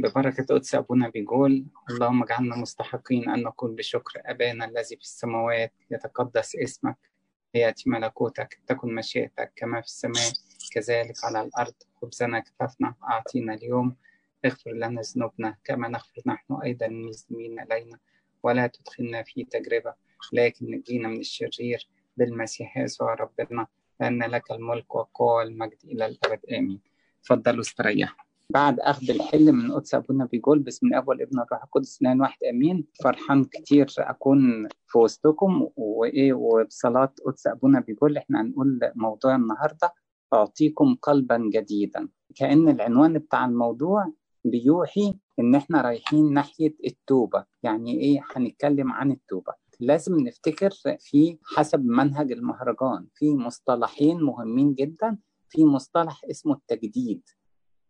ببركة قدس أبونا بيقول اللهم اجعلنا مستحقين أن نقول بشكر أبانا الذي في السماوات يتقدس اسمك ليأتي ملكوتك تكن مشيئتك كما في السماء كذلك على الأرض. خبزنا كفافنا أعطينا اليوم. اغفر لنا ذنوبنا كما نغفر نحن أيضا المسلمين إلينا. ولا تدخلنا في تجربة لكن نجينا من الشرير بالمسيح يسوع ربنا لأن لك الملك والقوة والمجد إلى الأبد. آمين. تفضلوا استريحوا بعد أخذ الحل من قدس ابونا بيقول باسم الاب والابن والروح القدس اثنين واحد آمين. فرحان كتير أكون في وسطكم وإيه وبصلاه قدس ابونا بيقول إحنا هنقول موضوع النهارده أعطيكم قلبا جديدا. كأن العنوان بتاع الموضوع بيوحي إن إحنا رايحين ناحية التوبة. يعني إيه؟ هنتكلم عن التوبة. لازم نفتكر في حسب منهج المهرجان في مصطلحين مهمين جدا في مصطلح اسمه التجديد.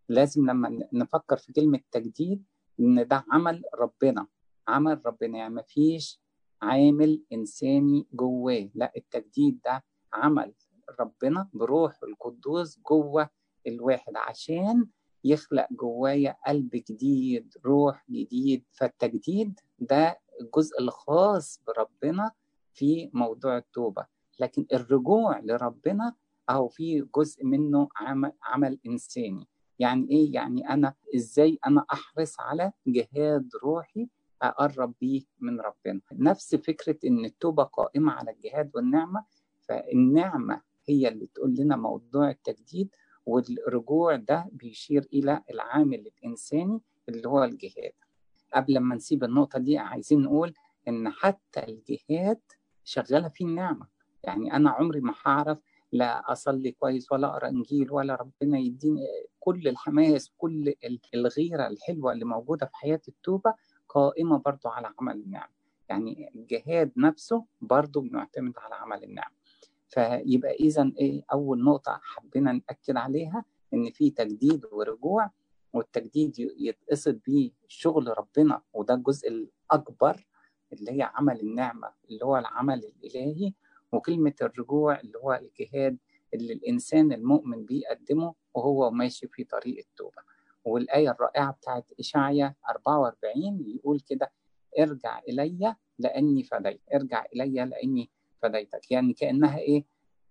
لازم لما نفكر في كلمة تجديد إن ده عمل ربنا. عمل ربنا يعني مفيش عامل إنساني جواه. لا التجديد ده عمل ربنا بروح القدوس جوه الواحد عشان يخلق جوايا قلب جديد روح جديد. فالتجديد ده الجزء الخاص بربنا في موضوع التوبة. لكن الرجوع لربنا أو في جزء منه عمل, عمل إنساني. يعني إيه؟ يعني أنا إزاي أنا أحرص على جهاد روحي أقرب بيه من ربنا. نفس فكرة إن التوبة قائمة على الجهاد والنعمة فالنعمة هي اللي تقول لنا موضوع التجديد والرجوع ده بيشير إلى العامل الإنساني اللي هو الجهاد. قبل ما نسيب النقطة دي عايزين نقول إن حتى الجهاد شغالة فيه النعمة. يعني أنا عمري ما هعرف لا أصلي كويس ولا أقرأ إنجيل ولا ربنا يديني كل الحماس كل الغيرة الحلوة اللي موجودة في حياة التوبة قائمة برضو على عمل النعم. يعني الجهاد نفسه برضو بنعتمد على عمل النعم. فيبقى إذا إيه أول نقطة حبينا نأكد عليها إن في تجديد ورجوع والتجديد يتقصد بيه شغل ربنا وده الجزء الأكبر اللي هي عمل النعمة اللي هو العمل الإلهي. وكلمة الرجوع اللي هو الجهاد اللي الإنسان المؤمن بيقدمه وهو ماشي في طريق التوبة. والآية الرائعة بتاعت إشعيا 44 يقول كده ارجع إلي لأني فديت ارجع إلي لأني فديتك. يعني كأنها إيه؟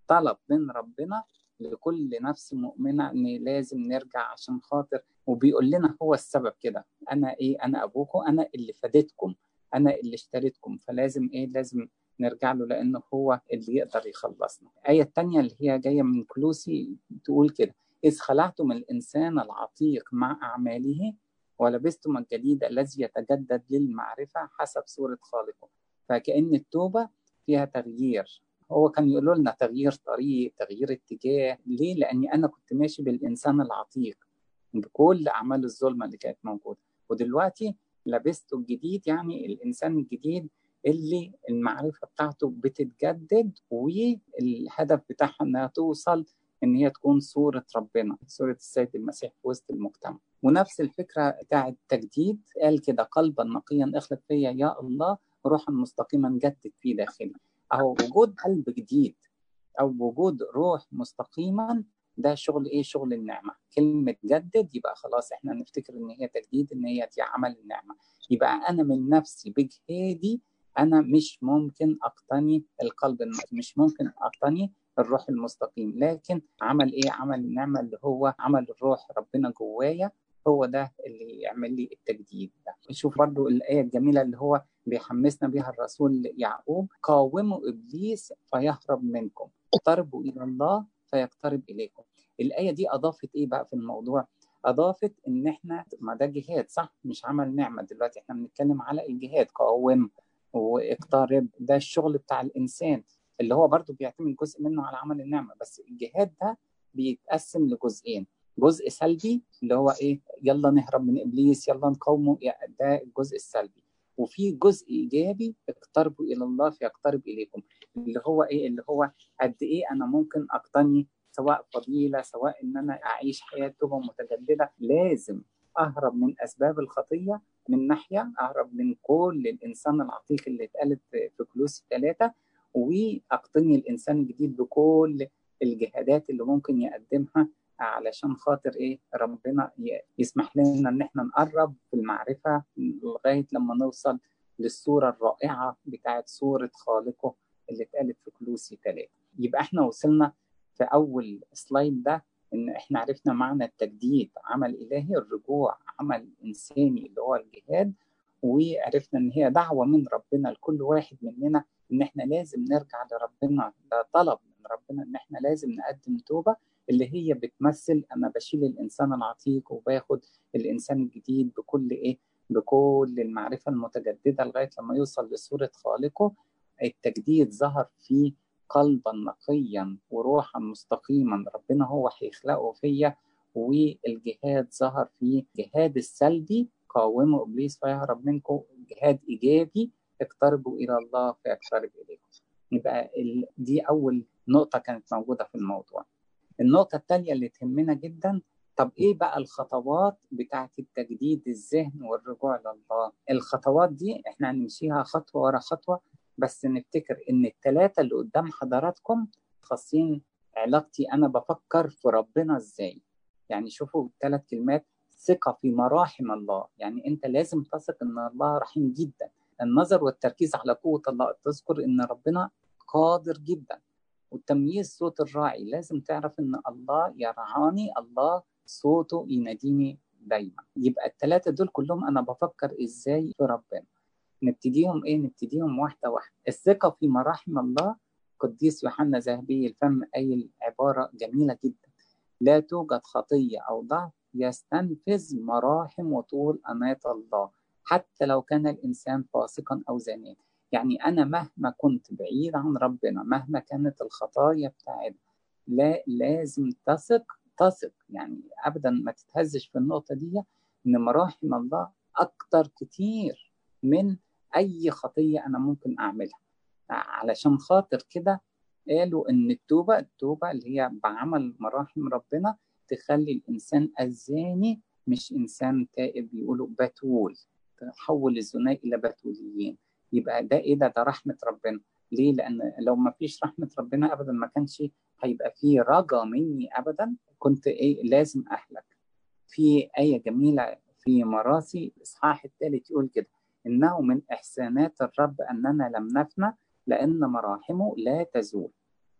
طلب من ربنا لكل نفس مؤمنة إن لازم نرجع عشان خاطر وبيقول لنا هو السبب كده أنا إيه؟ أنا أبوكم أنا اللي فديتكم أنا اللي اشتريتكم فلازم إيه؟ لازم نرجع له لأنه هو اللي يقدر يخلصنا. الآية الثانية اللي هي جاية من كلوسي تقول كده إذ خلعتم الإنسان العتيق مع أعماله ولبستم الجديد الذي يتجدد للمعرفة حسب صورة خالقه. فكأن التوبة فيها تغيير. هو كان يقول لنا تغيير طريق تغيير اتجاه. ليه؟ لأني أنا كنت ماشي بالإنسان العتيق بكل أعمال الظلمة اللي كانت موجودة. ودلوقتي لبسته الجديد يعني الإنسان الجديد اللي المعرفة بتاعته بتتجدد والهدف بتاعها إنها توصل إن هي تكون صورة ربنا صورة السيد المسيح في وسط المجتمع. ونفس الفكرة بتاع التجديد قال كده قلبا نقيا أخلق فيا يا الله روحا مستقيما جدد في داخلي. أو وجود قلب جديد أو وجود روح مستقيما ده شغل إيه؟ شغل النعمة. كلمة جدد يبقى خلاص إحنا نفتكر إن هي تجديد إن هي دي عمل النعمة. يبقى أنا من نفسي بجهادي أنا مش ممكن أقتني القلب مش ممكن أقتني الروح المستقيم. لكن عمل إيه؟ عمل النعمه اللي هو عمل الروح ربنا جوايا هو ده اللي يعمل لي التجديد ده. نشوف برضو الآية الجميلة اللي هو بيحمسنا بها الرسول يعقوب قاوموا إبليس فيهرب منكم اقتربوا إلى الله فيقترب إليكم. الآية دي أضافت إيه بقى في الموضوع؟ أضافت إن إحنا ما ده جهاد صح؟ مش عمل نعمة دلوقتي إحنا بنتكلم على الجهاد قاوم واقترب ده الشغل بتاع الإنسان اللي هو برضو بيعتمد جزء منه على عمل النعمة بس الجهاد ده بيتقسم لجزئين جزء سلبي اللي هو إيه يلا نهرب من إبليس يلا نقاومه ده الجزء السلبي وفي جزء إيجابي اقتربوا إلى الله فيقترب إليكم اللي هو إيه اللي هو قد إيه أنا ممكن أقتني سواء فضيلة سواء إن أنا أعيش حياه متجددة لازم أهرب من أسباب الخطية من ناحية أهرب من كل الإنسان العتيق اللي اتقالت في كلوس ثلاثة وأقتني الإنسان الجديد بكل الجهادات اللي ممكن يقدمها علشان خاطر إيه؟ ربنا يسمح لنا إن إحنا نقرب في المعرفة لغاية لما نوصل للصورة الرائعة بتاعت صورة خالقه اللي اتقالت في كلوسي ثلاثة يبقى إحنا وصلنا في أول سلايد ده إن إحنا عرفنا معنى التجديد عمل إلهي الرجوع عمل إنساني اللي هو الجهاد وعرفنا إن هي دعوة من ربنا لكل واحد مننا إن إحنا لازم نرجع لربنا ده طلب من ربنا إن إحنا لازم نقدم توبة اللي هي بتمثل أنا بشيل الإنسان العتيق وباخد الإنسان الجديد بكل إيه؟ بكل المعرفة المتجددة لغاية لما يوصل لصورة خالقه. التجديد ظهر فيه قلبا نقيا وروحا مستقيما ربنا هو هيخلقه فيا والجهاد ظهر فيه جهاد السلبي قاوموا إبليس فيهرب منكم جهاد إيجابي اقتربوا إلى الله فيقترب إليكم. يبقى دي أول نقطة كانت موجودة في الموضوع. النقطة الثانية اللي تهمنا جدا طب إيه بقى الخطوات بتاعة التجديد الذهن والرجوع لله الخطوات دي إحنا هنمشيها خطوة ورا خطوة بس نفتكر إن الثلاثه اللي قدام حضراتكم خاصين علاقتي أنا بفكر في ربنا إزاي. يعني شوفوا الثلاث كلمات ثقة في مراحم الله. يعني أنت لازم تثق إن الله رحيم جدا. النظر والتركيز على قوة الله تذكر إن ربنا قادر جدا. وتمييز صوت الراعي لازم تعرف إن الله يرعاني الله صوته يناديني دايما. يبقى الثلاثه دول كلهم أنا بفكر إزاي في ربنا. نبتديهم إيه؟ نبتديهم واحدة واحدة. الثقة في مراحم الله قديس يوحنا ذهبي الفم قايل عبارة جميلة جدا. لا توجد خطية أو ضعف يستنفذ مراحم وطول أناة الله حتى لو كان الإنسان فاسقا أو زانيا يعني أنا مهما كنت بعيد عن ربنا مهما كانت الخطايا بتاعتنا لا لازم تثق تثق. يعني أبدا ما تتهزش في النقطة دي إن مراحم الله أكتر كتير من أي خطية أنا ممكن أعملها. علشان خاطر كده قالوا إن التوبة التوبة اللي هي بعمل مراحم ربنا تخلي الإنسان الزاني مش إنسان تائب يقولوا بتول تحول الزناء إلى بتوليين. يبقى ده إيه؟ ده ده رحمة ربنا. ليه؟ لأن لو ما فيش رحمة ربنا أبدا ما كانش هيبقى في رجا مني أبدا. كنت إيه؟ لازم أهلك. في آية جميلة في مراسي الإصحاح الثالث يقول كده إنه من إحسانات الرب أننا لم نفنى لأن مراحمه لا تزول.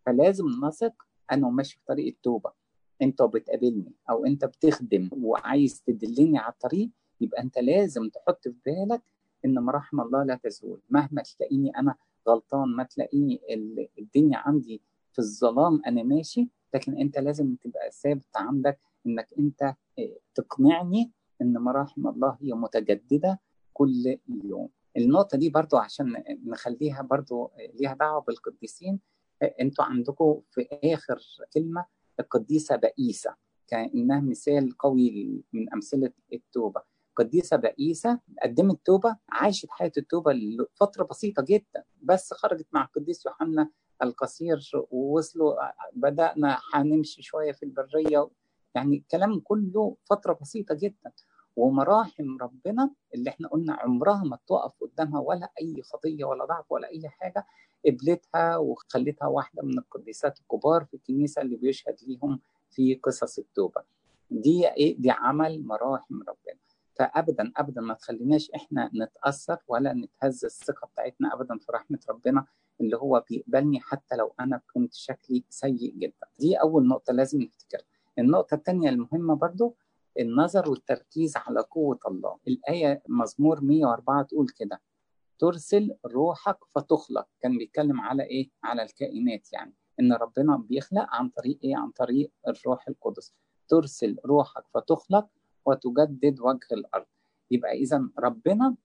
فلازم نثق أنه ماشي في طريق التوبة. أنت بتقابلني أو أنت بتخدم وعايز تدلني على الطريق يبقى أنت لازم تحط في بالك إن مراحم الله لا تزول. مهما تلاقيني أنا غلطان ما تلاقيني الدنيا عندي في الظلام أنا ماشي. لكن أنت لازم تبقى ثابت عندك إنك أنت تقنعني إن مراحم الله هي متجددة كل يوم. النقطة دي برضو عشان نخليها برضو ليها دعوة بالقديسين أنتوا عندكم في آخر كلمة القديسة بئيسة كأنها مثال قوي من أمثلة التوبة. قديسة بئيسة قدمت توبة عاشت حياة التوبة لفترة بسيطة جدا بس خرجت مع القديس يوحنا القصير ووصلوا بدأنا هنمشي شوية في البرية يعني الكلام كله فترة بسيطة جدا. ومراحم ربنا اللي إحنا قلنا عمرها ما تقف قدامها ولا أي خطية ولا ضعف ولا أي حاجة قبلتها وخلتها واحدة من القديسات الكبار في الكنيسة اللي بيشهد ليهم في قصص التوبة. دي إيه؟ دي عمل مراحم ربنا. فابدا ابدا ما تخليناش إحنا نتأثر ولا نتهز الثقة بتاعتنا ابدا في رحمة ربنا اللي هو بيقبلني حتى لو أنا كنت شكلي سيء جدا. دي أول نقطة لازم نفتكرها. النقطة الثانية المهمة برضو النظر والتركيز على قوة الله. الآية مزمور 104 تقول كده ترسل روحك فتخلق. كان بيتكلم على إيه؟ على الكائنات يعني. إن ربنا بيخلق عن طريق إيه؟ عن طريق الروح القدس. ترسل روحك فتخلق وتجدد وجه الأرض. يبقى إذا ربنا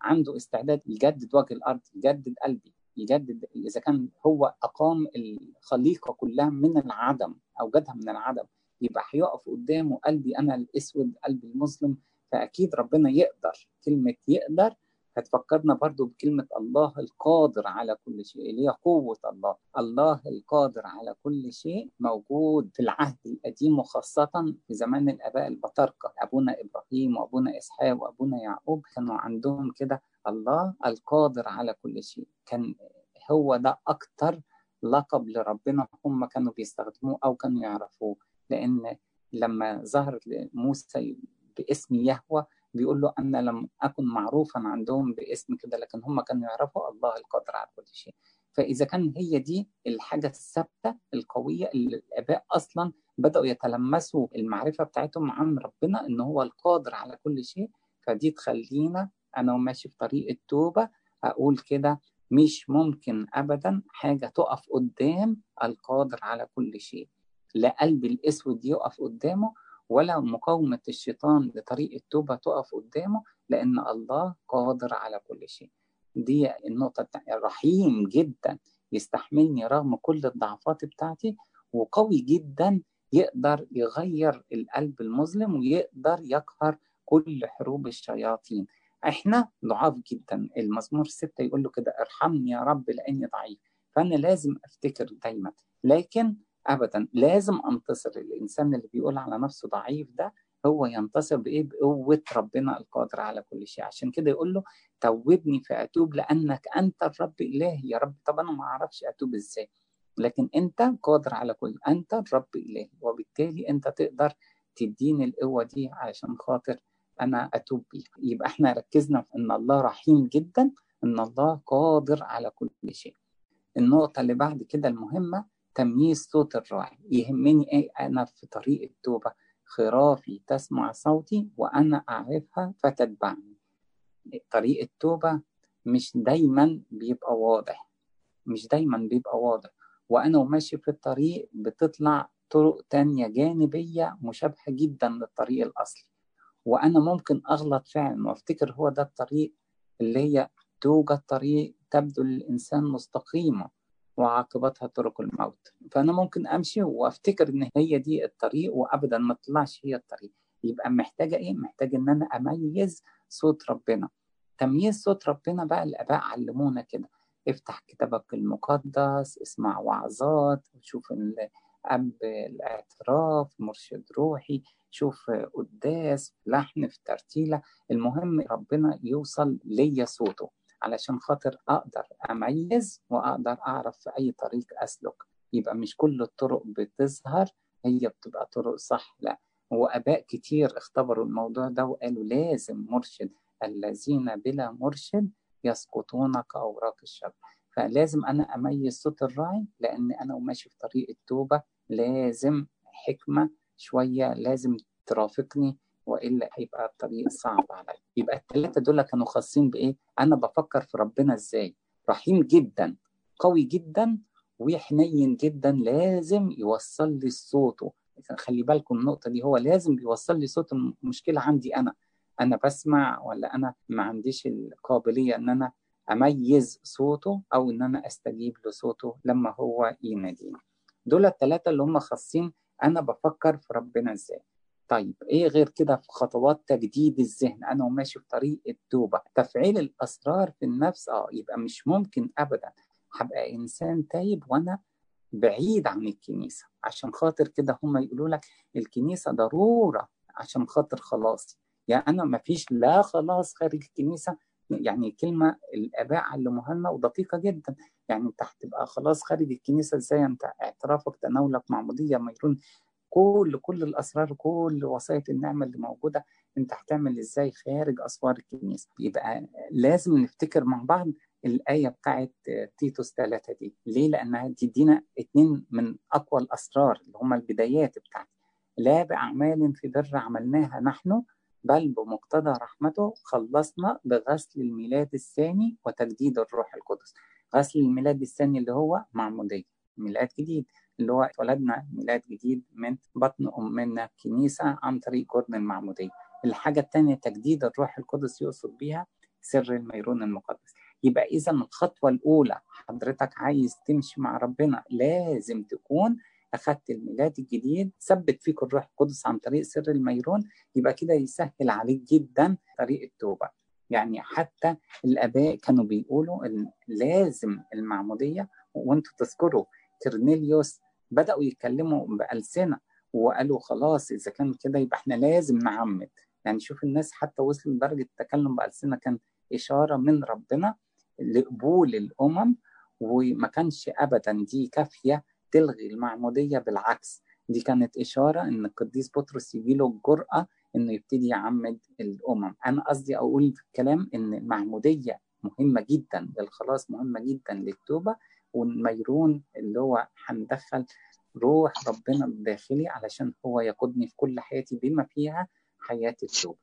عنده استعداد يجدد وجه الأرض يجدد قلبي يجدد إذا كان هو أقام الخليقة كلها من العدم أوجدها من العدم. يبقى هيقف قدامه قلبي أنا الأسود قلبي المظلم فأكيد ربنا يقدر. كلمة يقدر هتفكرنا برضو بكلمة الله القادر على كل شيء اللي هي قوة الله. الله القادر على كل شيء موجود في العهد القديم وخاصة في زمان الآباء البطاركة أبونا إبراهيم وأبونا إسحاق وأبونا يعقوب كانوا عندهم كده. الله القادر على كل شيء. كان هو ده أكتر لقب لربنا هم كانوا بيستخدموه أو كانوا يعرفوه. لأن لما ظهر موسى باسم يهوى بيقول له أنا لم أكن معروفا عندهم باسم كده لكن هم كانوا يعرفوا الله القادر على كل شيء. فإذا كان هي دي الحاجة الثابتة القوية اللي الآباء أصلا بدأوا يتلمسوا المعرفة بتاعتهم عن ربنا إن هو القادر على كل شيء فدي تخلينا أنا وماشي في طريق التوبة أقول كده مش ممكن أبدا حاجة تقف قدام القادر على كل شيء. لا قلب الأسود يقف قدامه ولا مقاومة الشيطان لطريق التوبة تقف قدامه لأن الله قادر على كل شيء. دي الثانية رحيم جدا يستحملني رغم كل الضعفات بتاعتي وقوي جدا يقدر يغير القلب المظلم ويقدر يقهر كل حروب الشياطين. إحنا ضعاف جدا. المزمور ستة يقول له كده ارحمني يا رب لأني ضعيف. فأنا لازم أفتكر دايما. لكن ابدا. لازم أنتصر. الإنسان اللي بيقول على نفسه ضعيف ده هو ينتصر بإيه؟ بقوة ربنا القادر على كل شيء. عشان كده يقول له توبني فأتوب لأنك أنت الرب إلهي يا رب. طب أنا ما أعرفش أتوب إزاي. لكن أنت قادر على كل أنت الرب إلهي. وبالتالي أنت تقدر تديني القوة دي علشان خاطر أنا أتوب بيها. يبقى إحنا ركزنا في إن الله رحيم جدا إن الله قادر على كل شيء. النقطة اللي بعد كده المهمة تمييز صوت الراعي. يهمني إيه؟ أنا في طريق التوبة. خرافي تسمع صوتي وأنا أعرفها فتتبعني. طريق التوبة مش دايما بيبقى واضح. مش دايما بيبقى واضح. وأنا وماشي في الطريق بتطلع طرق تانية جانبية مشابهة جدا للطريق الأصلي. وأنا ممكن أغلط فعلا وأفتكر هو ده الطريق اللي هي توجد طريق تبدو للإنسان مستقيمة. وعاقبتها طرق الموت. فأنا ممكن أمشي وأفتكر إن هي دي الطريق وأبدا ما تطلعش هي الطريق. يبقى محتاجة إيه؟ محتاجة إن أنا أميز صوت ربنا. تمييز صوت ربنا بقى الآباء علمونا كده. افتح كتابك المقدس اسمع وعظات شوف أب الأعتراف مرشد روحي شوف قداس لحن في ترتيلة. المهم ربنا يوصل ليا صوته. علشان خاطر أقدر أميز وأقدر أعرف في أي طريق أسلك. يبقى مش كل الطرق بتظهر هي بتبقى طرق صح لا هو آباء كتير اختبروا الموضوع ده وقالوا لازم مرشد الذين بلا مرشد يسقطون كأوراق الشجر فلازم أنا أميز صوت الراعي لأن أنا وماشي في طريق التوبة لازم حكمة شوية لازم ترافقني وإلا هيبقى الطريق صعب عليا. يبقى الثلاثه دول كانوا خاصين بإيه؟ أنا بفكر في ربنا إزاي؟ رحيم جدا قوي جدا وحنين جدا لازم يوصل لي صوته. خلي بالكم النقطة دي هو لازم بيوصل لي صوت المشكلة عندي أنا. أنا بسمع ولا أنا ما عنديش القابلية إن أنا أميز صوته أو إن أنا أستجيب لصوته لما هو يناديني. دول الثلاثه اللي هم خاصين أنا بفكر في ربنا إزاي. طيب إيه غير كده في خطوات تجديد الذهن؟ أنا وماشي في طريق التوبة. تفعيل الأسرار في النفس آه يبقى مش ممكن ابدا. هبقى إنسان تايب وأنا بعيد عن الكنيسة. عشان خاطر كده هم يقولوا لك الكنيسة ضرورة عشان خاطر خلاصي يعني أنا ما فيش لا خلاص خارج الكنيسة. يعني كلمة الأباء لنا ودقيقة جدا. يعني أنت هتبقى خلاص خارج الكنيسة إزاي؟ أنت اعترافك تناولك معموديه ميرون كل كل الأسرار كل وصايا النعمة اللي موجودة أنت هتعمل إزاي خارج أسوار الكنيسة؟ يبقى لازم نفتكر مع بعض الآية بتاعت تيتوس ثلاثة دي. ليه؟ لأنها تدينا اتنين من أقوى الأسرار اللي هم البدايات بتاعتي. لا بأعمال في بر عملناها نحن بل بمقتضى رحمته خلصنا بغسل الميلاد الثاني وتجديد الروح القدس. غسل الميلاد الثاني اللي هو معمودية ميلاد جديد. اللي هو اتولدنا ميلاد جديد من بطن أمنا الكنيسة عن طريق جرن المعمودية. الحاجة الثانية تجديد الروح القدس يقصد بيها سر الميرون المقدس. يبقى إذا الخطوة الأولى حضرتك عايز تمشي مع ربنا لازم تكون أخدت الميلاد الجديد ثبت فيك الروح القدس عن طريق سر الميرون يبقى كده يسهل عليك جدا طريق التوبة. يعني حتى الآباء كانوا بيقولوا لازم المعمودية وأنتوا تذكروا كرنيليوس بدأوا يتكلموا بألسنة وقالوا خلاص إذا كان كده يبقى إحنا لازم نعمد. يعني شوف الناس حتى وصلوا لدرجة التكلم بألسنة كان إشارة من ربنا لقبول الأمم وما كانش أبدا دي كافية تلغي المعمودية بالعكس دي كانت إشارة إن القديس بطرس يجي له الجرأة إنه يبتدي يعمد الأمم. أنا قصدي أقول في الكلام إن المعمودية مهمة جدا للخلاص مهمة جدا للتوبة والميرون اللي هو هندخل روح ربنا الداخلي علشان هو يقودني في كل حياتي بما فيها حياة التوبة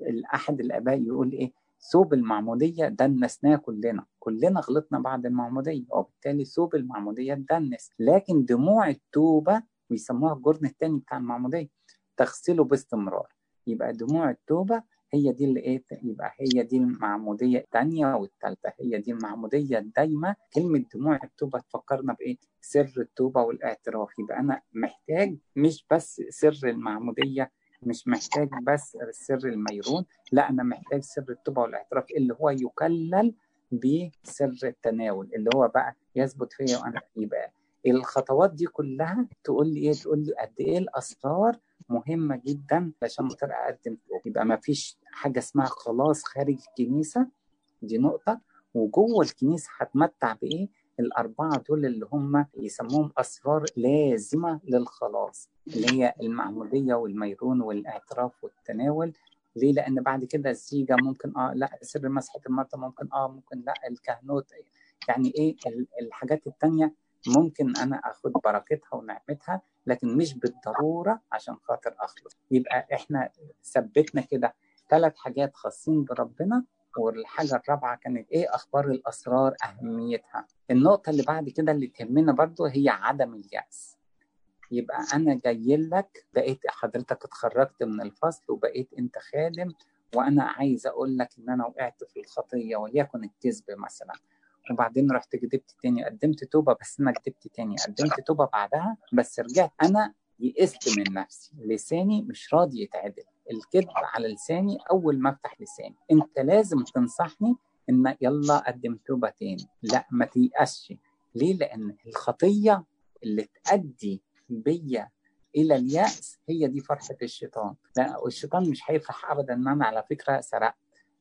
الأحد الآباء يقول إيه؟ ثوب المعمودية دنسناه كلنا. كلنا غلطنا بعد المعمودية. وبالتالي ثوب المعمودية دنس لكن دموع التوبة بيسموها الجرن الثاني بتاع المعمودية. تغسله باستمرار. يبقى دموع التوبة هي دي اللي إيه؟ يبقى هي دي المعمودية الثانية والثالثة هي دي المعمودية الدايمة. كلمة دموع التوبة تفكرنا بإيه؟ سر التوبة والاعتراف. يبقى أنا محتاج مش بس سر المعمودية مش محتاج بس سر الميرون لا أنا محتاج سر التوبة والاعتراف اللي هو يكلل بسر التناول اللي هو بقى يثبت فيا وأنا يبقى. الخطوات دي كلها تقول لي إيه؟ تقول لي قد إيه الأسرار مهمة جدا عشان خاطر أقدم يبقى ما فيش حاجة اسمها خلاص خارج الكنيسة دي نقطة. وجوه الكنيسة هتمتع بإيه؟ الأربعة دول اللي هم يسموهم أسرار لازمة للخلاص اللي هي المعمودية والميرون والإعتراف والتناول. ليه؟ لأن بعد كده الزيجة ممكن آه لا سر مسحة المرضى ممكن آه ممكن لا. الكهنوت يعني إيه؟ الحاجات التانية ممكن أنا آخد بركتها ونعمتها لكن مش بالضرورة عشان خاطر أخلص. يبقى إحنا ثبتنا كده ثلاث حاجات خاصين بربنا والحاجة الرابعة كانت إيه؟ أخبار الأسرار أهميتها. النقطة اللي بعد كده اللي تهمنا برضو هي عدم اليأس. يبقى أنا جاي لك بقيت حضرتك اتخرجت من الفصل وبقيت أنت خادم وأنا عايز أقول لك إن أنا وقعت في الخطية وليكن الكذب مثلا. وبعدين رحت كدبت تاني قدمت توبة بس أنا كدبت تاني. قدمت توبة بعدها بس رجعت أنا يئست من نفسي. لساني مش راضي يتعدل. الكذب على لساني أول ما أفتح لساني. أنت لازم تنصحني إن يلا قدم توبة تاني. لا ما تيأسش. ليه؟ لأن الخطية اللي تأدي بيا إلى اليأس هي دي فرحة الشيطان. لا الشيطان مش هيفرح ابدا إن أنا على فكرة سرقت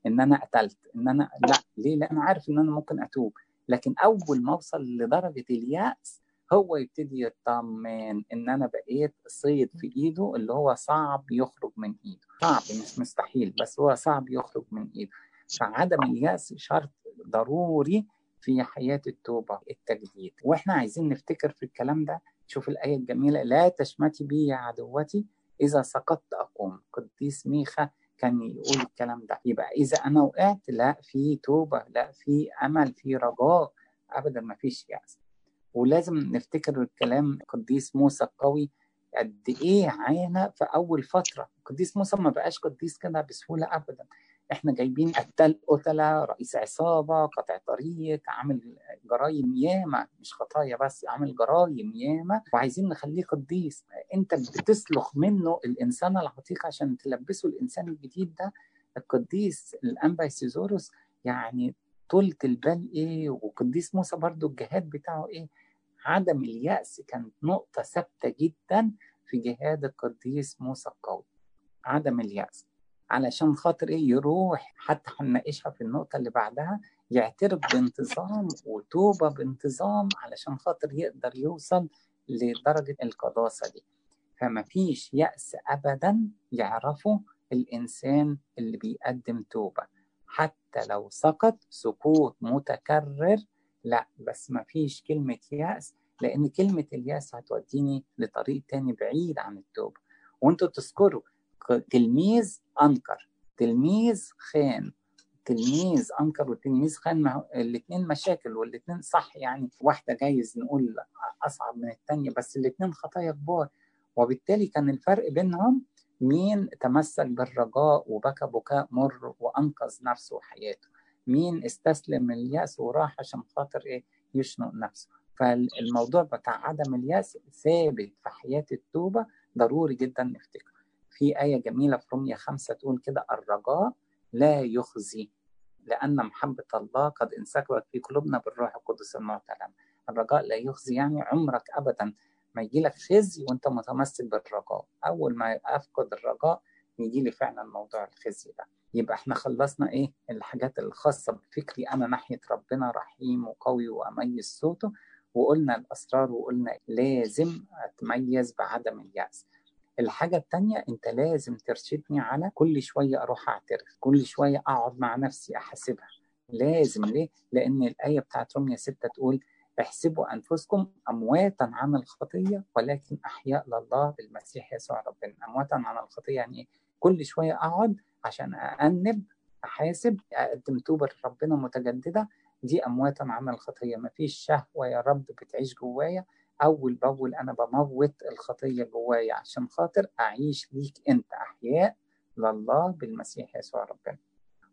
إن أنا قتلت إن أنا لا. ليه؟ لأن عارف إن أنا ممكن أتوب. لكن أول ما أوصل لدرجة اليأس هو يبتدي يطمن إن أنا بقيت صيد في إيده اللي هو صعب يخرج من إيده. صعب مش مستحيل بس هو صعب يخرج من إيده. فعدم اليأس شرط ضروري في حياة التوبة التجديد. وإحنا عايزين نفتكر في الكلام ده شوف الآية الجميلة لا تشمتي بي يا عدوتي إذا سقطت أقوم. قديس ميخا كان يقول الكلام ده. يبقى إذا أنا وقعت لا في توبة لا في أمل في رجاء أبدا ما فيش يأس. ولازم نفتكر الكلام قديس موسى القوي قد إيه عانى في أول فترة. قديس موسى ما بقاش قديس كده بسهولة أبدا. إحنا جايبين قتال قتلة رئيس عصابة قطع طريق عامل جرايم ياما. مش خطايا بس عامل جرايم ياما. وعايزين نخليه قديس. أنت بتسلخ منه الإنسان العتيق عشان تلبسه الإنسان الجديد ده؟ القديس الانبا إيسيذوروس يعني طولة البال إيه وقديس موسى برضو الجهاد بتاعه إيه عدم اليأس كانت نقطة ثابتة جدا في جهاد القديس موسى القوي عدم اليأس. علشان خاطر إيه يروح حتى هنناقشها في النقطة اللي بعدها يعترف بانتظام وتوبة بانتظام علشان خاطر يقدر يوصل لدرجة القداسة دي. فما فيش يأس ابدا يعرفه الإنسان اللي بيقدم توبة. حتى لو سقط سقوط متكرر لا بس ما فيش كلمة يأس لأن كلمة اليأس هتوديني لطريق تاني بعيد عن التوبة. وانتوا تذكروا تلميذ أنكر تلميذ خان تلميذ أنكر وتلميذ خان الاثنين مشاكل والاثنين صح يعني واحدة جايز نقول أصعب من الثانية بس الاثنين خطايا كبار. وبالتالي كان الفرق بينهم مين تمسك بالرجاء وبكى بكاء مر وأنقذ نفسه وحياته؟ مين استسلم اليأس وراح عشان خاطر إيه؟ يشنق نفسه. فالموضوع بتاع عدم اليأس ثابت في حياة التوبة ضروري جدا نفتكره. في آية جميلة في رومية خمسة تقول كده الرجاء لا يخزي لأن محبة الله قد انسكبت في قلوبنا بالروح القدس المعتلم الرجاء لا يخزي يعني عمرك أبدا. ما يجي لك خزي وانت متمسك بالرجاء. أول ما أفقد الرجاء يجي لي فعلا موضوع الخزي ده. يبقى إحنا خلصنا إيه؟ الحاجات الخاصة بفكري أنا ناحية ربنا رحيم وقوي وأميز صوته وقلنا الأسرار وقلنا لازم أتميز بعدم اليأس. الحاجة التانية أنت لازم ترشدني على كل شوية أروح أعترف كل شوية أقعد مع نفسي أحاسبها. لازم ليه؟ لأن الآية بتاعت رومية 6 تقول احسبوا أنفسكم أمواتا عن الخطية ولكن أحياء لله بالمسيح يسوع ربنا. أمواتا عن الخطية يعني إيه؟ كل شوية أقعد عشان أأنب أحاسب أقدم توبة لربنا متجددة. دي أمواتا عن الخطية. مفيش شهوة يا رب بتعيش جوايا. أول بأول أنا بموت الخطية جوايا عشان خاطر أعيش ليك أنت. أحياء لله بالمسيح يسوع ربنا.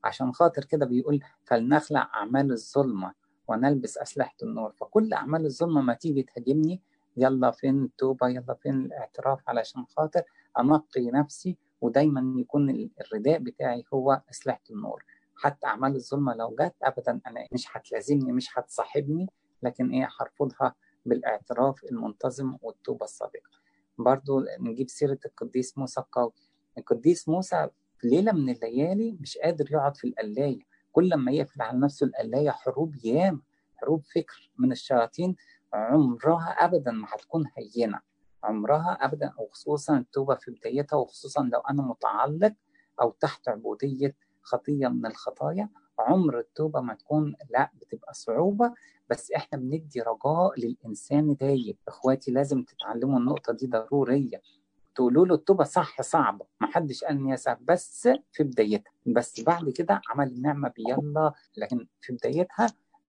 عشان خاطر كده بيقول فلنخلع أعمال الظلمة. ونلبس أسلحة النور. فكل أعمال الظلمة ما تيجي تهاجمني يلا فين التوبة؟ يلا فين الاعتراف علشان خاطر أنقي نفسي ودايما يكون الرداء بتاعي هو أسلحة النور. حتى أعمال الظلمة لو جت أبدا أنا مش هتلازمني مش هتصاحبني لكن إيه هرفضها بالاعتراف المنتظم والتوبة الصادقة. برضو نجيب سيرة القديس موسى القوي. القديس موسى ليلة من الليالي مش قادر يقعد في القلاية. كل ما يقفل على نفسه القلاية حروب ياما حروب فكر من الشياطين عمرها أبدا ما هتكون هينة. عمرها أبدا وخصوصا التوبة في بدايتها وخصوصا لو أنا متعلق أو تحت عبودية خطية من الخطايا عمر التوبة ما تكون لا بتبقى صعوبة. بس إحنا بندي رجاء للإنسان تايب إخواتي لازم تتعلموا النقطة دي ضرورية. تقولوا له التوبة صح صعبة ما حدش قال هي صعبة بس في بدايتها بس بعد كده عمل النعمة بيلا لكن في بدايتها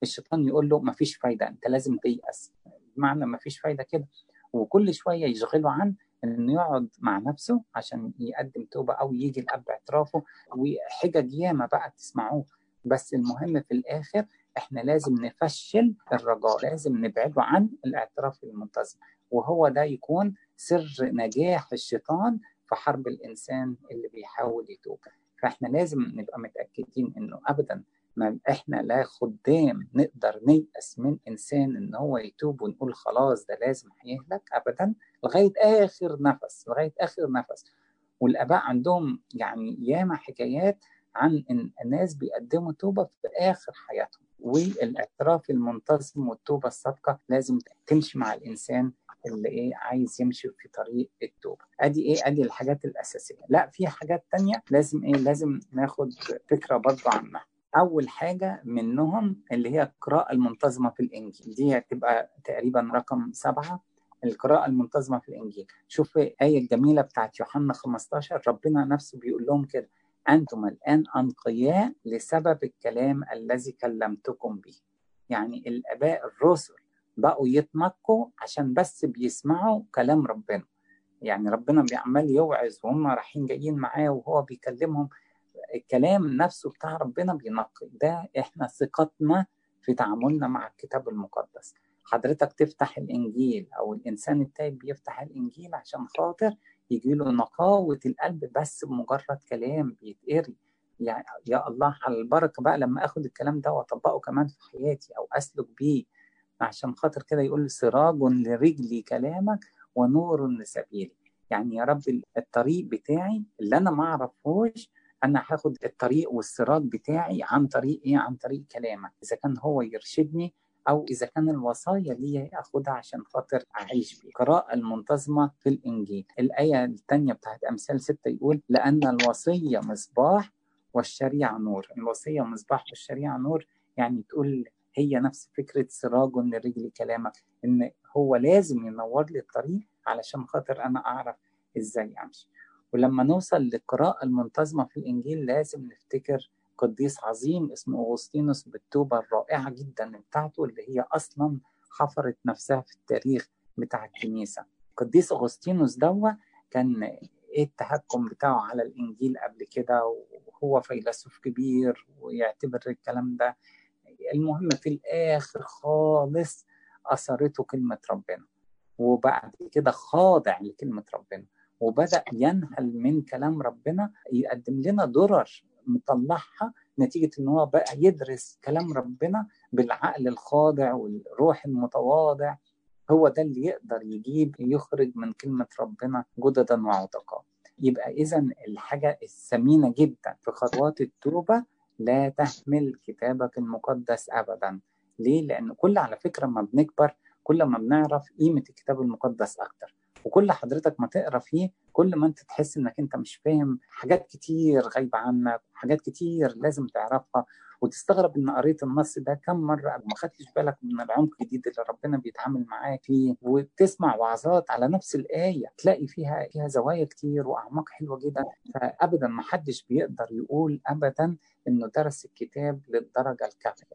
الشيطان يقول له ما فيش فايدة أنت لازم تيأس بمعنى ما فيش فايدة كده وكل شوية يشغله عن إنه يقعد مع نفسه عشان يقدم توبة أو يجي لأب اعترافه وحجج ياما بقى تسمعوه بس المهم في الآخر إحنا لازم نفشل الرجاء لازم نبعده عن الاعتراف المنتظم وهو ده يكون سر نجاح الشيطان في حرب الإنسان اللي بيحاول يتوب. فإحنا لازم نبقى متأكدين إنه ابدا ما إحنا لا خدام نقدر نيأس من إنسان إن هو يتوب ونقول خلاص ده لازم هيهلك ابدا لغاية آخر نفس لغاية آخر نفس. والأباء عندهم يعني ياما حكايات عن إن الناس بيقدموا توبة في آخر حياتهم. والأعتراف المنتظم والتوبة الصادقة لازم تمشي مع الإنسان اللي إيه عايز يمشي في طريق التوبه أدي إيه؟ أدي الحاجات الأساسية. لا في حاجات تانية لازم إيه؟ لازم ناخد فكرة برضه عنها. أول حاجة منهم اللي هي القراءة المنتظمة في الإنجيل. دي هتبقى تقريبا رقم سبعة القراءة المنتظمة في الإنجيل. شوف الآية الجميلة بتاعت يوحنا 15 ربنا نفسه بيقول لهم كده أنتم الآن أنقياء لسبب الكلام الذي كلمتكم به. يعني الآباء الرسل بقوا يتنقوا عشان بس بيسمعوا كلام ربنا. يعني ربنا بيعمل يوعظ وهم رايحين جايين معاه وهو بيكلمهم. الكلام نفسه بتاع ربنا بينقي ده إحنا ثقتنا في تعاملنا مع الكتاب المقدس. حضرتك تفتح الإنجيل أو الإنسان التايب بيفتح الإنجيل عشان خاطر يجي له نقاوة القلب بس بمجرد كلام بيتقري. يعني يا الله على البركة بقى لما آخد الكلام ده وأطبقه كمان في حياتي أو أسلك بيه. عشان خاطر كده يقول سراج لرجلي كلامك ونور لسبيلي. يعني يا رب الطريق بتاعي اللي أنا ما أعرفهوش أنا هاخد الطريق والسراج بتاعي عن طريق إيه؟ عن طريق كلامك إذا كان هو يرشدني أو إذا كان الوصايا لي اخدها عشان خاطر أعيش بيه القراءة المنتظمة في الإنجيل. الآية الثانية بتاعت أمثال ستة يقول لأن الوصية مصباح والشريعة نور. الوصية مصباح والشريعة نور يعني تقول هي نفس فكرة سراج لرجل كلامك إن هو لازم ينور لي الطريق علشان خاطر أنا أعرف إزاي أمشي. ولما نوصل للقراءة المنتظمة في الإنجيل لازم نفتكر قديس عظيم اسمه أغسطينوس بالتوبة الرائعة جدا بتاعته اللي هي أصلا حفرت نفسها في التاريخ بتاع الكنيسة. قديس أغسطينوس دوا كان إيه التهكم بتاعه على الإنجيل قبل كده؟ وهو فيلسوف كبير ويعتبر الكلام ده المهم في الآخر خالص أثرته كلمة ربنا وبعد كده خاضع لكلمة ربنا وبدأ ينهل من كلام ربنا يقدم لنا درر مطلعها نتيجة إن هو بقى يدرس كلام ربنا بالعقل الخاضع والروح المتواضع. هو ده اللي يقدر يجيب يخرج من كلمة ربنا جددا وعتقاء يبقى اذا الحاجة الثمينة جدا في خطوات التوبة لا تهمل كتابك المقدس ابدا. ليه؟ لأن كل على فكرة ما بنكبر كل ما بنعرف قيمة الكتاب المقدس أكتر. وكل حضرتك ما تقرأ فيه كل ما أنت تحس إنك أنت مش فاهم حاجات كتير غايبة عنك حاجات كتير لازم تعرفها. وتستغرب إن قريت النص ده كم مرة وما خدتش بالك من العمق الجديد اللي ربنا بيتعامل معاك فيه وتسمع وعظات على نفس الآية تلاقي فيها فيها زوايا كتير وأعماق حلوة جدا. فابدا ما حدش بيقدر يقول ابدا إنه درس الكتاب للدرجة الكافية.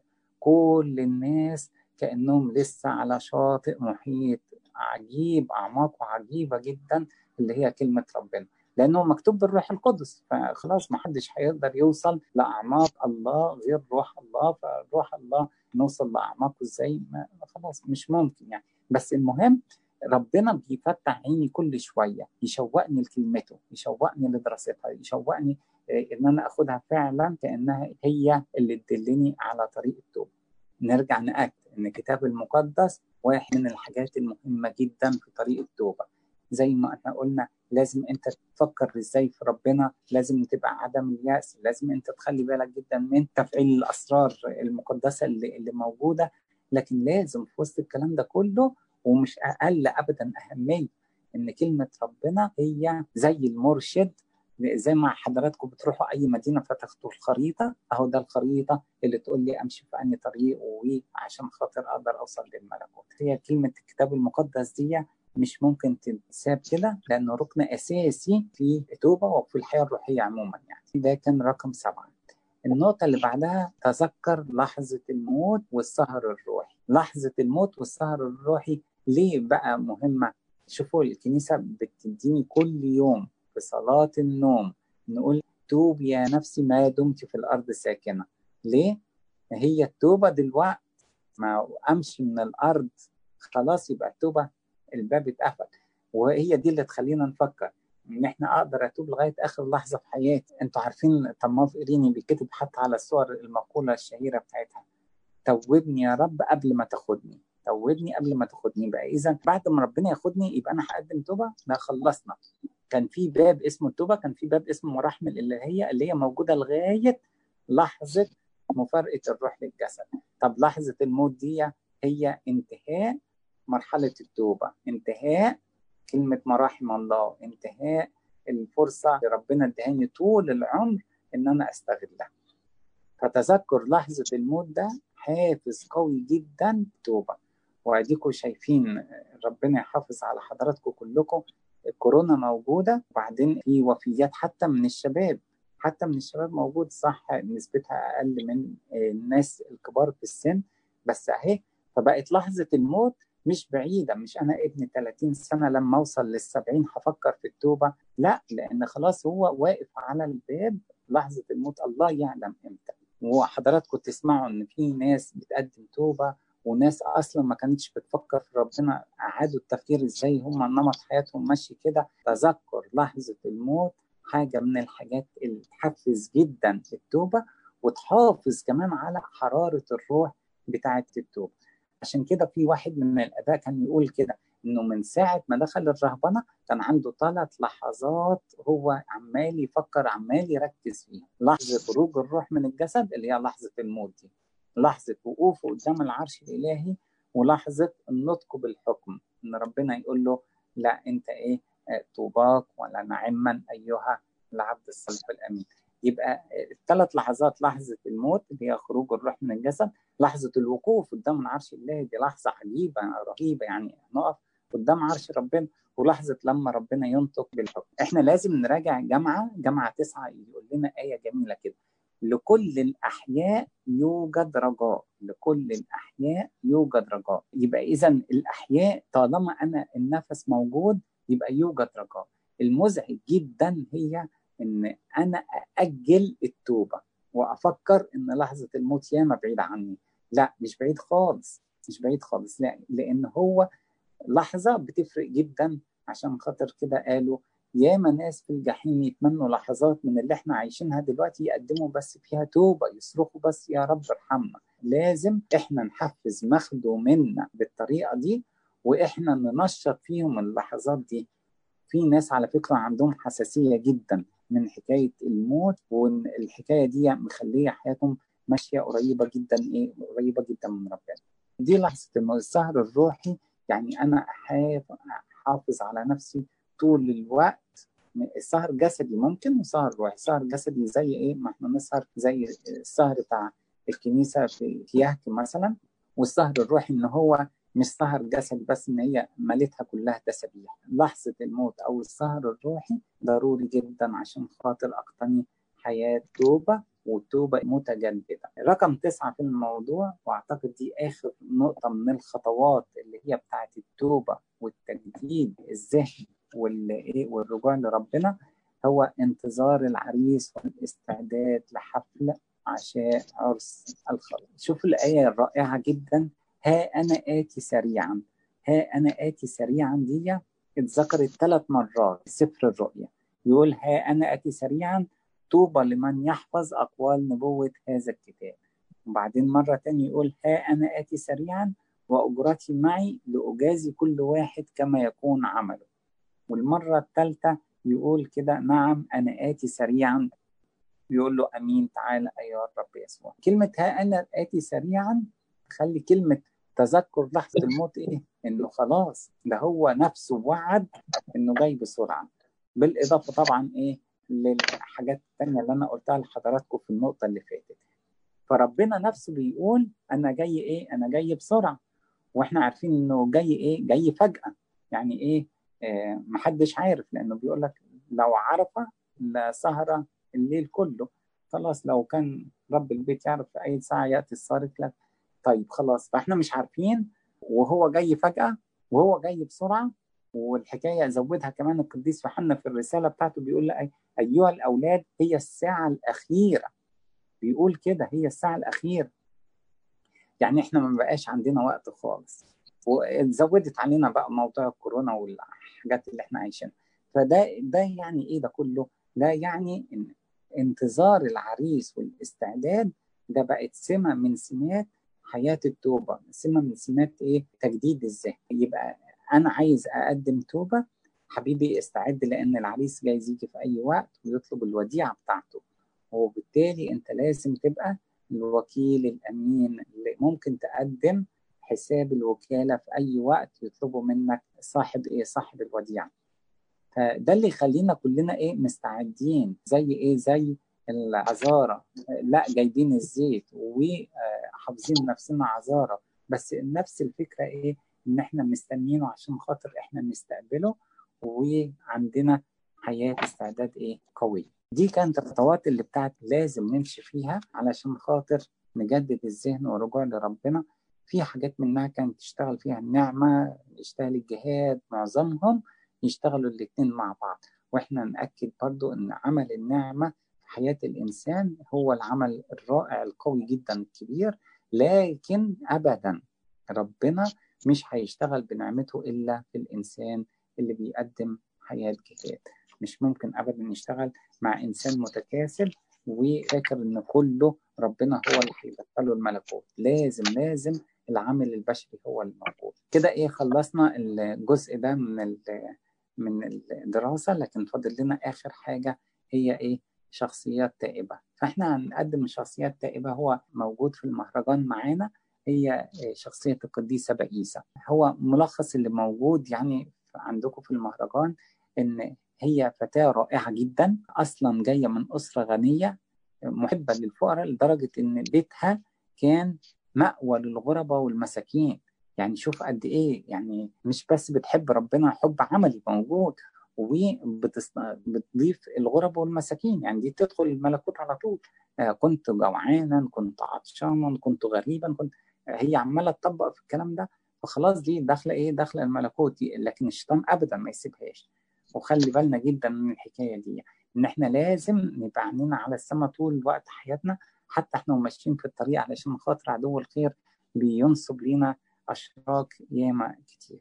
كل الناس كأنهم لسه على شاطئ محيط عجيب اعماقه عجيبة جدا اللي هي كلمة ربنا. لأنه مكتوب بالروح القدس. فخلاص ما حدش هيقدر يوصل لأعماق الله غير روح الله. فروح الله نوصل لأعماقه إزاي خلاص مش ممكن يعني. بس المهم ربنا بيفتح عيني كل شوية يشوقني لكلمته يشوقني لدراستها يشوقني إن أنا آخدها فعلا كأنها هي اللي تدلني على طريق التوبة. نرجع نأكد إن الكتاب المقدس واحد من الحاجات المهمة جدا في طريق التوبة. زي ما إحنا قلنا لازم انت تفكر إزاي في ربنا لازم تبقى عدم اليأس لازم انت تخلي بالك جدا من تفعيل الأسرار المقدسة اللي, اللي موجودة. لكن لازم في وسط الكلام ده كله ومش أقل ابدا أهمية إن كلمة ربنا هي زي المرشد زي ما حضراتكم بتروحوا أي مدينة فتاخدوا الخريطة. أهو ده الخريطة اللي تقول لي أمشي في أنهي طريق وعشان خاطر أقدر أوصل للملكوت. هي كلمة الكتاب المقدس دي مش ممكن تتساب كده لأنه ركن أساسي في التوبة وفي الحياة الروحية عموما يعني. ده كان رقم سبعة. النقطة اللي بعدها تذكر لحظة الموت والسهر الروحي. لحظة الموت والسهر الروحي ليه بقى مهمة؟ شوفوا الكنيسة بتديني كل يوم في صلاة النوم نقول توب يا نفسي ما دمت في الأرض ساكنة. ليه؟ هي التوبة دلوقتي ما أمشي من الأرض خلاص يبقى التوبة الباب اتقفل. وهي دي اللي تخلينا نفكر إن إحنا أقدر أتوب لغاية آخر لحظة في حياتي. أنتوا عارفين طماف ايريني بيكتب حتى على الصور المقولة الشهيرة بتاعتها. توبني يا رب قبل ما تاخدني. توبني قبل ما تاخدني بقى. اذا بعد ما ربنا ياخدني يبقى أنا هقدم توبة. لا خلصنا. كان في باب اسمه التوبة كان في باب اسمه مراحم الإلهية اللي هي موجودة لغاية لحظة مفارقة الروح للجسد. طب لحظة الموت دي هي انتهاء مرحلة التوبة انتهاء كلمة مراحم الله انتهاء الفرصة اللي ربنا ادهاني طول العمر إن أنا أستغلها. فتذكر لحظة الموت ده حافز قوي جدا توبه واديكم شايفين ربنا يحافظ على حضراتكم كلكم. الكورونا موجودة وبعدين في وفيات حتى من الشباب. حتى من الشباب موجود صح نسبتها أقل من الناس الكبار في السن. بس أهي فبقت لحظة الموت مش بعيدة مش أنا ابني 30 سنة لما أوصل لل 70 هفكر في التوبة. لا لأن خلاص هو واقف على الباب لحظة الموت. الله يعلم إمتى. وحضراتكم تسمعوا إن في ناس بتقدم توبة وناس أصلا ما كانتش بتفكر في ربنا اعادوا التفكير إزاي هم نمط حياتهم ماشي كده. تذكر لحظة الموت حاجة من الحاجات اللي تحفز جدا التوبة وتحافظ كمان على حرارة الروح بتاعة التوبة. عشان كده في واحد من الاباء كان يقول كده إنه من ساعة ما دخل الرهبنة كان عنده ثلاث لحظات هو عمال يفكر عمال يركز فيها. لحظة خروج الروح من الجسد اللي هي لحظة الموت دي. لحظة وقوفه قدام العرش الإلهي ولحظة النطق بالحكم إن ربنا يقول له لا أنت إيه؟ طوباك ولا نعما أيها العبد الصالح الأمين. يبقى الثلاث لحظات لحظة الموت اللي هي خروج الروح من الجسد لحظة الوقوف قدام العرش الالهي دي لحظة عجيبة رهيبة يعني نقف قدام عرش ربنا ولحظة لما ربنا ينطق بالحكم. إحنا لازم نراجع جامعه جامعه تسعة يقول لنا آية جميلة كده. لكل الأحياء يوجد رجاء لكل الأحياء يوجد رجاء. يبقى اذا الأحياء طالما أنا النفس موجود يبقى يوجد رجاء. المزعج جدا هي إن أنا أأجل التوبة وأفكر إن لحظة الموت ياما بعيدة عني. لا مش بعيد خالص مش بعيد خالص لا لأن هو لحظة بتفرق جدا. عشان خاطر كده قالوا ياما ناس في الجحيم يتمنوا لحظات من اللي إحنا عايشينها دلوقتي يقدموا بس فيها توبة يصرخوا بس يا رب ارحمنا. لازم إحنا نحفز مخدومنا بالطريقة دي وإحنا ننشط فيهم اللحظات دي. في ناس على فكرة عندهم حساسية جدا. من حكاية الموت والحكايه دي مخلية حياتهم ماشية قريبة جدا إيه قريبة جدا من ربنا. دي لحظة السهر الروحي يعني أنا حافظ على نفسي طول الوقت. السهر جسدي ممكن وسهر روحي. سهر جسدي زي إيه؟ ما إحنا نسهر زي السهر بتاع الكنيسة في كياك مثلا والسهر الروحي إن هو مش سهر جسدي بس إن هي مالتها كلها تسابيح لحظة الموت أو السهر الروحي ضروري جدا عشان خاطر أقتني حياة توبة وتوبة متجددة. رقم تسعة في الموضوع وأعتقد دي آخر نقطة من الخطوات اللي هي بتاعت التوبة والتجديد الذهني والايه والرجوع لربنا هو انتظار العريس والاستعداد لحفل عشاء عرس الخلاص شوف الآية الرائعة جدا. ها أنا آتي سريعا. ها أنا آتي سريعا دي اتذكرت ثلاث مرات في سفر الرؤيا. يقول ها أنا آتي سريعا طوبى لمن يحفظ أقوال نبوة هذا الكتاب. وبعدين مرة تانية يقول ها أنا آتي سريعا وأجرتي معي لأجازي كل واحد كما يكون عمله. والمرة الثالثة يقول كده نعم أنا آتي سريعا. يقول له أمين تعالى أيها الرب يسوع. كلمة ها أنا آتي سريعا خلي كلمة تذكر لحظة الموت إيه؟ إنه خلاص ده هو نفسه وعد إنه جاي بسرعة بالإضافة طبعا إيه للحاجات التانية اللي أنا قلتها لحضراتكم في النقطة اللي فاتت فربنا نفسه بيقول أنا جاي إيه؟ أنا جاي بسرعة وإحنا عارفين إنه جاي إيه؟ جاي فجأة يعني إيه؟ آه محدش عارف لأنه بيقول لك لو عرف لسهرة الليل كله خلاص لو كان رب البيت يعرف في أي ساعة يأتي السارق لك طيب خلاص فإحنا مش عارفين وهو جاي فجأة وهو جاي بسرعة والحكاية زودها كمان القديس يوحنا في الرسالة بتاعته بيقول أيها الأولاد هي الساعة الأخيرة. بيقول كده هي الساعة الأخيرة. يعني إحنا ما بقاش عندنا وقت خالص. وزودت علينا بقى موضوع الكورونا والحاجات اللي إحنا عايشينها. فده ده يعني إيه ده كله؟ ده يعني ان انتظار العريس والاستعداد ده بقت سمة من سمات حياة التوبة. سمه من سمات إيه تجديد الذهن يبقى أنا عايز أقدم توبة حبيبي استعد لأن العريس جايز يجي في أي وقت ويطلب الوديعة بتاعته. وبالتالي أنت لازم تبقى الوكيل الأمين اللي ممكن تقدم حساب الوكالة في أي وقت يطلبوا منك صاحب إيه؟ صاحب الوديعة. فده اللي يخلينا كلنا إيه؟ مستعدين. زي إيه؟ زي العذاره لا جايبين الزيت وحافظين نفسنا عذارة. بس نفس الفكرة إيه؟ إن إحنا مستنيينه عشان خاطر إحنا نستقبله وعندنا حياة استعداد إيه؟ قوية. دي كانت الخطوات اللي بتاعت لازم نمشي فيها علشان خاطر نجدد الذهن والرجوع لربنا. في حاجات منها كانت تشتغل فيها النعمة يشتغل الجهاد معظمهم يشتغلوا الاتنين مع بعض. وإحنا نأكد برضو إن عمل النعمة في حياة الإنسان هو العمل الرائع القوي جدا الكبير. لكن أبدا ربنا مش هيشتغل بنعمته إلا في الإنسان اللي بيقدم حياة جهاد مش ممكن أبدا يشتغل مع إنسان متكاسل وفاكر إن كله ربنا هو اللي هيدخله الملكوت. لازم لازم العامل البشري هو الموجود. كده إيه خلصنا الجزء ده من من الدراسة. لكن فاضل لنا آخر حاجة هي إيه؟ شخصيات تائبة. فإحنا هنقدم شخصيات تائبة هو موجود في المهرجان معانا هي شخصية القديسة بئيسة. هو ملخص اللي موجود يعني عندكم في المهرجان إن هي فتاة رائعة جدا أصلا جاية من أسرة غنية محبة للفقراء لدرجة إن بيتها كان مأوى للغرباء والمساكين. يعني شوف قد إيه يعني مش بس بتحب ربنا حب عملي موجود. وبتضيف الغرباء والمساكين. يعني دي تدخل الملكوت على طول. آه كنت جوعانا كنت عطشانا كنت غريبا كنت هي عمالة تطبق في الكلام ده. فخلاص دي داخلة إيه؟ داخلة الملكوت. دي لكن الشيطان ابدا ما يسيبهاش. وخلي بالنا جدا من الحكاية دي. إن إحنا لازم نبقى عينينا على السماء طول وقت حياتنا. حتى إحنا وماشيين في الطريق علشان خاطر عدو الخير بينصب لينا أشراك ياما كتير.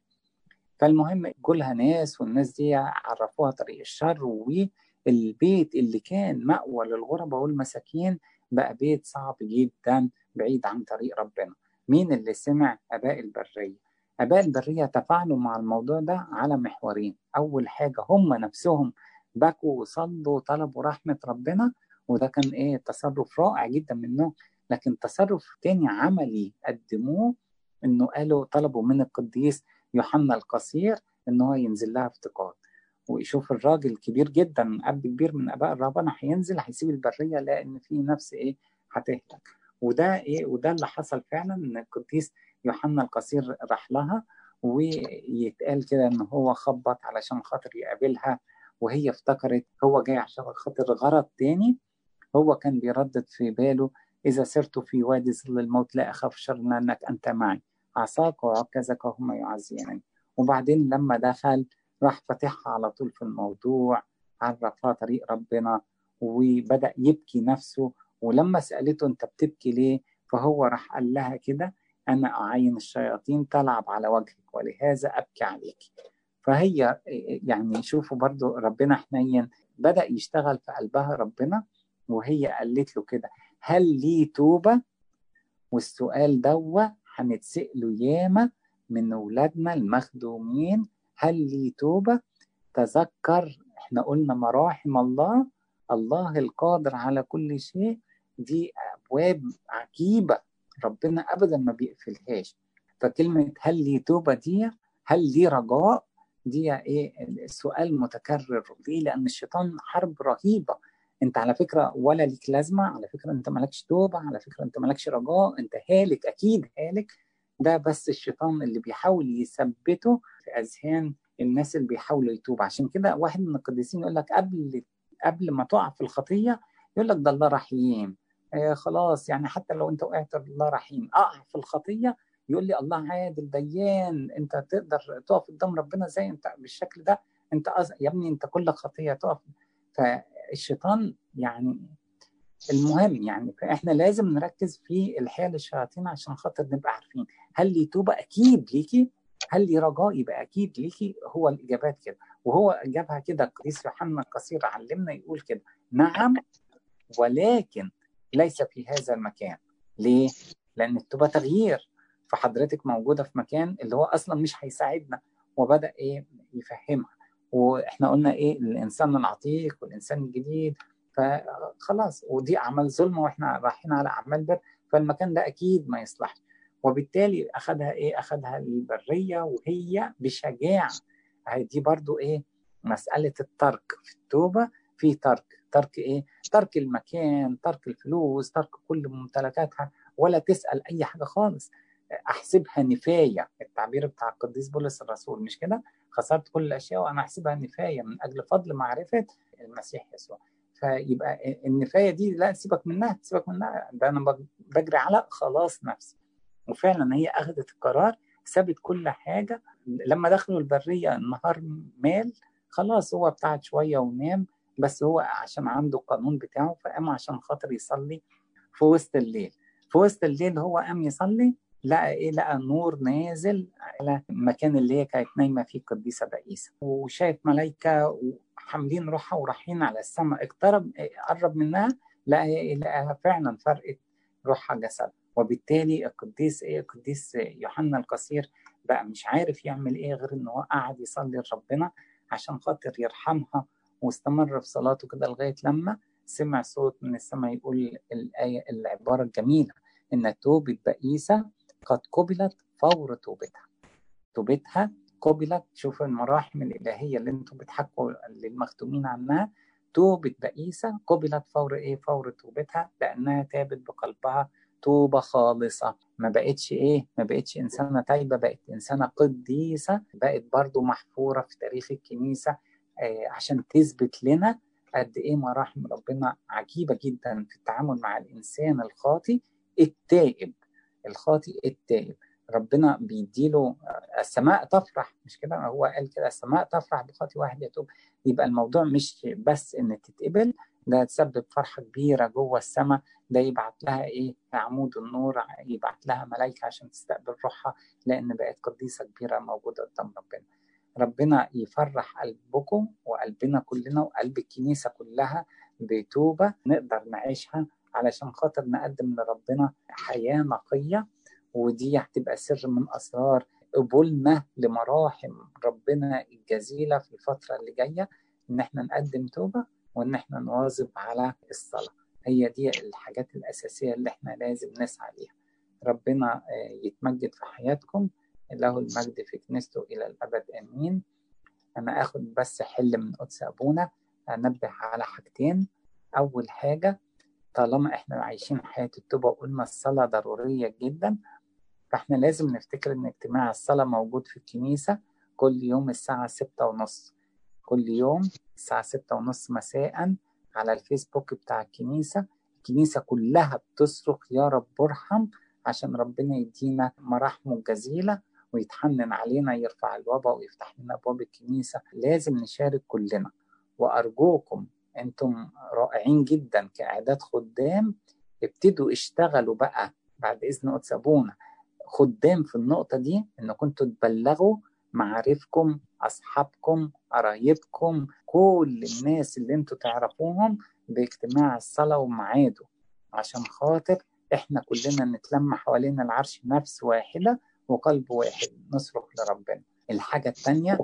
فالمهم كلها ناس والناس دي عرفوها طريق الشر والبيت اللي كان مأوى للغرباء والمساكين بقى بيت صعب جدا بعيد عن طريق ربنا. مين اللي سمع؟ أباء البرية. أباء البرية تفاعلوا مع الموضوع ده على محورين. أول حاجة هم نفسهم بكوا وصلوا وطلبوا رحمة ربنا وده كان إيه؟ تصرف رائع جدا منهم لكن تصرف تاني عملي قدموه إنه قالوا طلبوا من القديس يوحنا القصير إن هو ينزل لها افتقاد. ويشوف الراجل كبير جدا اب كبير من أباء الرهبنه هينزل هيسيب البرية لأن في نفس إيه هتهلك. وده إيه وده اللي حصل فعلا إن القديس يوحنا القصير راح لها ويتقال كده إن هو خبط علشان خاطر يقابلها وهي افتكرت هو جاي عشان خاطر غرض تاني. هو كان بيردد في باله إذا سرت في وادي ظل الموت لا أخاف شر لأنك أنت معي. عصاك وعكازك هما يعزينني وبعدين لما دخل راح فاتحها على طول في الموضوع عرفها طريق ربنا وبدأ يبكي نفسه. ولما سألته أنت بتبكي ليه فهو راح قال لها كده أنا أعين الشياطين تلعب على وجهك ولهذا أبكي عليك. فهي يعني شوفوا برضو ربنا حنين بدأ يشتغل في قلبها ربنا وهي قالت له كده هل لي توبة؟ والسؤال دوا هنتسأله ياما من أولادنا المخدومين هل لي توبة؟ تذكر إحنا قلنا مراحم الله الله القادر على كل شيء. دي أبواب عجيبة ربنا أبدا ما بيقفلهاش. فكلمة هل لي توبة دي هل لي رجاء؟ دي إيه السؤال متكرر. ليه؟ لأن الشيطان حرب رهيبة. انت على فكرة ولا ليك لازمة على فكرة انت مالكش توبه على فكرة انت مالكش رجاء انت هالك أكيد هالك. ده بس الشيطان اللي بيحاول يثبته في أذهان الناس اللي بيحاولوا يتوب عشان كده واحد من القديسين يقول لك قبل قبل ما تقع في الخطية يقول لك ده الله رحيم. آه خلاص يعني حتى لو انت وقعت الله رحيم. اقع في الخطية يقول لي الله عادل ديان. انت تقدر تقف قدام ربنا زي انت بالشكل ده. انت أز... يا ابني انت كل خطية تقف. فالشيطان يعني المهم يعني فاحنا لازم نركز في الحيل الشياطين عشان خاطر نبقى عارفين. هل لي توبة؟ أكيد ليكي. هل لي رجاء؟ يبقى أكيد ليكي. هو الإجابات كده. وهو جابها كده. القديس يوحنا القصير علمنا يقول كده. نعم ولكن ليس في هذا المكان. ليه؟ لأن التوبة تغيير. فحضرتك موجودة في مكان اللي هو أصلا مش هيساعدنا. وبدأ إيه؟ يفهمها. وإحنا قلنا إيه الإنسان العتيق والإنسان الجديد فخلاص ودي أعمال ظلم وإحنا رايحين على أعمال بر فالمكان ده أكيد ما يصلحش. وبالتالي اخذها إيه؟ اخذها البرية وهي بشجاعة. دي برضو إيه؟ مسألة الترك في التوبة. في ترك. ترك إيه؟ ترك المكان ترك الفلوس ترك كل ممتلكاتها ولا تسأل أي حاجة خالص. أحسبها نفاية. التعبير بتاع القديس بولس الرسول مش كده؟ خسرت كل الأشياء وأنا احسبها نفايه من أجل فضل معرفة المسيح يسوع. فيبقى النفاية دي لا سيبك منها سيبك منها. ده أنا بجري على خلاص نفسي. وفعلا هي أخذت القرار سابت كل حاجة. لما دخلوا البرية النهار مال خلاص هو ابتعد شوية ونام بس هو عشان عنده القانون بتاعه فقام عشان خاطر يصلي في وسط الليل. في وسط الليل هو قام يصلي لقى إيه لقى نور نازل على المكان اللي هي كانت نايمة فيه القديسة بائسه وشايف ملائكه وحاملين روحها ورايحين على السماء. اقترب قرب منها لقى لقاها فعلا فرقت روحها جسد وبالتالي القديس إيه القديس يوحنا القصير بقى مش عارف يعمل إيه غير إن هو قعد يصلي لربنا عشان خاطر يرحمها واستمر في صلاته كده لغاية لما سمع صوت من السماء يقول الآية العبارة الجميلة إن توبه بائسه قد قبلت فور توبتها. توبتها قبلت شوفوا المراحم الإلهية اللي أنتم بتحكوا للمخدومين عنها. توبة بئيسة قبلت فور إيه؟ فور توبتها لأنها تابت بقلبها توبة خالصة. ما بقتش إيه؟ ما بقتش إنسانة تايبة بقت إنسانة قديسة بقت برضو محفورة في تاريخ الكنيسة آه عشان تثبت لنا قد إيه مراحم ربنا عجيبة جدا في التعامل مع الإنسان الخاطي التائب. الخاطئ التائب ربنا بيديله السماء تفرح مش كده؟ هو قال كده السماء تفرح بخاطئ واحد يتوب. يبقى الموضوع مش بس إن تتقبل ده تسبب فرحة كبيرة جوه السماء. ده يبعت لها إيه؟ عمود النور يبعت لها ملائكة عشان تستقبل روحها لأن بقت قديسة كبيرة موجودة قدام ربنا. ربنا يفرح قلبكم وقلبنا كلنا وقلب الكنيسة كلها بتوبة نقدر نعيشها علشان خاطر نقدم لربنا حياة نقية ودي هتبقى سر من أسرار قبولنا لمراحم ربنا الجزيلة في الفترة اللي جاية إن إحنا نقدم توبة وإن إحنا نواظب على الصلاة. هي دي الحاجات الأساسية اللي إحنا لازم نسعى ليها. ربنا يتمجد في حياتكم. له المجد في كنيسته إلى الأبد. آمين. أنا آخد بس حل من قدس أبونا. أنبه على حاجتين. أول حاجة طالما إحنا عايشين حياة التوبة وقلنا الصلاة ضرورية جدا فإحنا لازم نفتكر إن اجتماع الصلاة موجود في الكنيسة كل يوم الساعة ستة ونص. كل يوم الساعة ستة ونص مساء على الفيسبوك بتاع الكنيسة. الكنيسة كلها بتصرخ يا رب ارحم عشان ربنا يدينا مراحمه الجزيلة ويتحنن علينا يرفع الوباء ويفتح لنا أبواب الكنيسة. لازم نشارك كلنا. وأرجوكم أنتم رائعين جدا كإعداد خدام ابتدوا اشتغلوا بقى بعد إذن قدس أبونا خدام في النقطة دي إن كنتوا تبلغوا معارفكم أصحابكم قرايبكم كل الناس اللي أنتوا تعرفوهم باجتماع الصلاة وميعاده. عشان خاطر إحنا كلنا نتلم حوالين العرش نفس واحدة وقلب واحد نصرخ لربنا. الحاجة التانية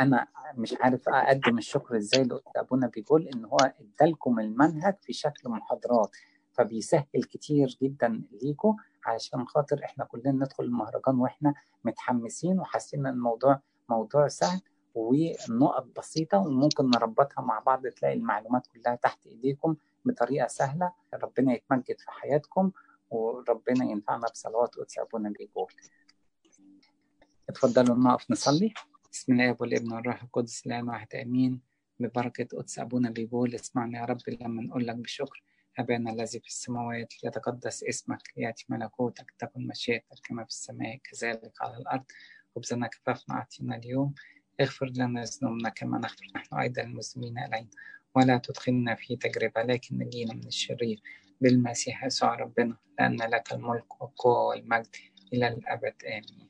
أنا مش عارف أقدم الشكر إزاي لأبونا بيقول إن هو إدالكم المنهج في شكل محاضرات فبيسهل كتير جدا ليكم علشان خاطر إحنا كلنا ندخل المهرجان وإحنا متحمسين وحاسين إن الموضوع موضوع سهل ونقط بسيطة وممكن نربطها مع بعض تلاقي المعلومات كلها تحت إيديكم بطريقة سهلة. ربنا يتمجد في حياتكم وربنا ينفعنا بصلوات قدس أبونا بيقول اتفضلوا نقف نصلي. بسم الله والابن والروح القدس الآن واحد آمين. ببركة قدس أبونا بيقول اسمعنا يا رب لما نقول لك بشكر. أبانا الذي في السماوات يتقدس اسمك يأتي ملكوتك تكن مشيئتك كما في السماء كذلك على الأرض. خبزنا كفافنا أعطينا اليوم. اغفر لنا ذنوبنا كما نغفر نحن أيضا المسلمين إلينا ولا تدخلنا في تجربة لكن نجينا من الشرير. بالمسيح يسوع ربنا لأن لك الملك والقوة والمجد إلى الأبد. آمين.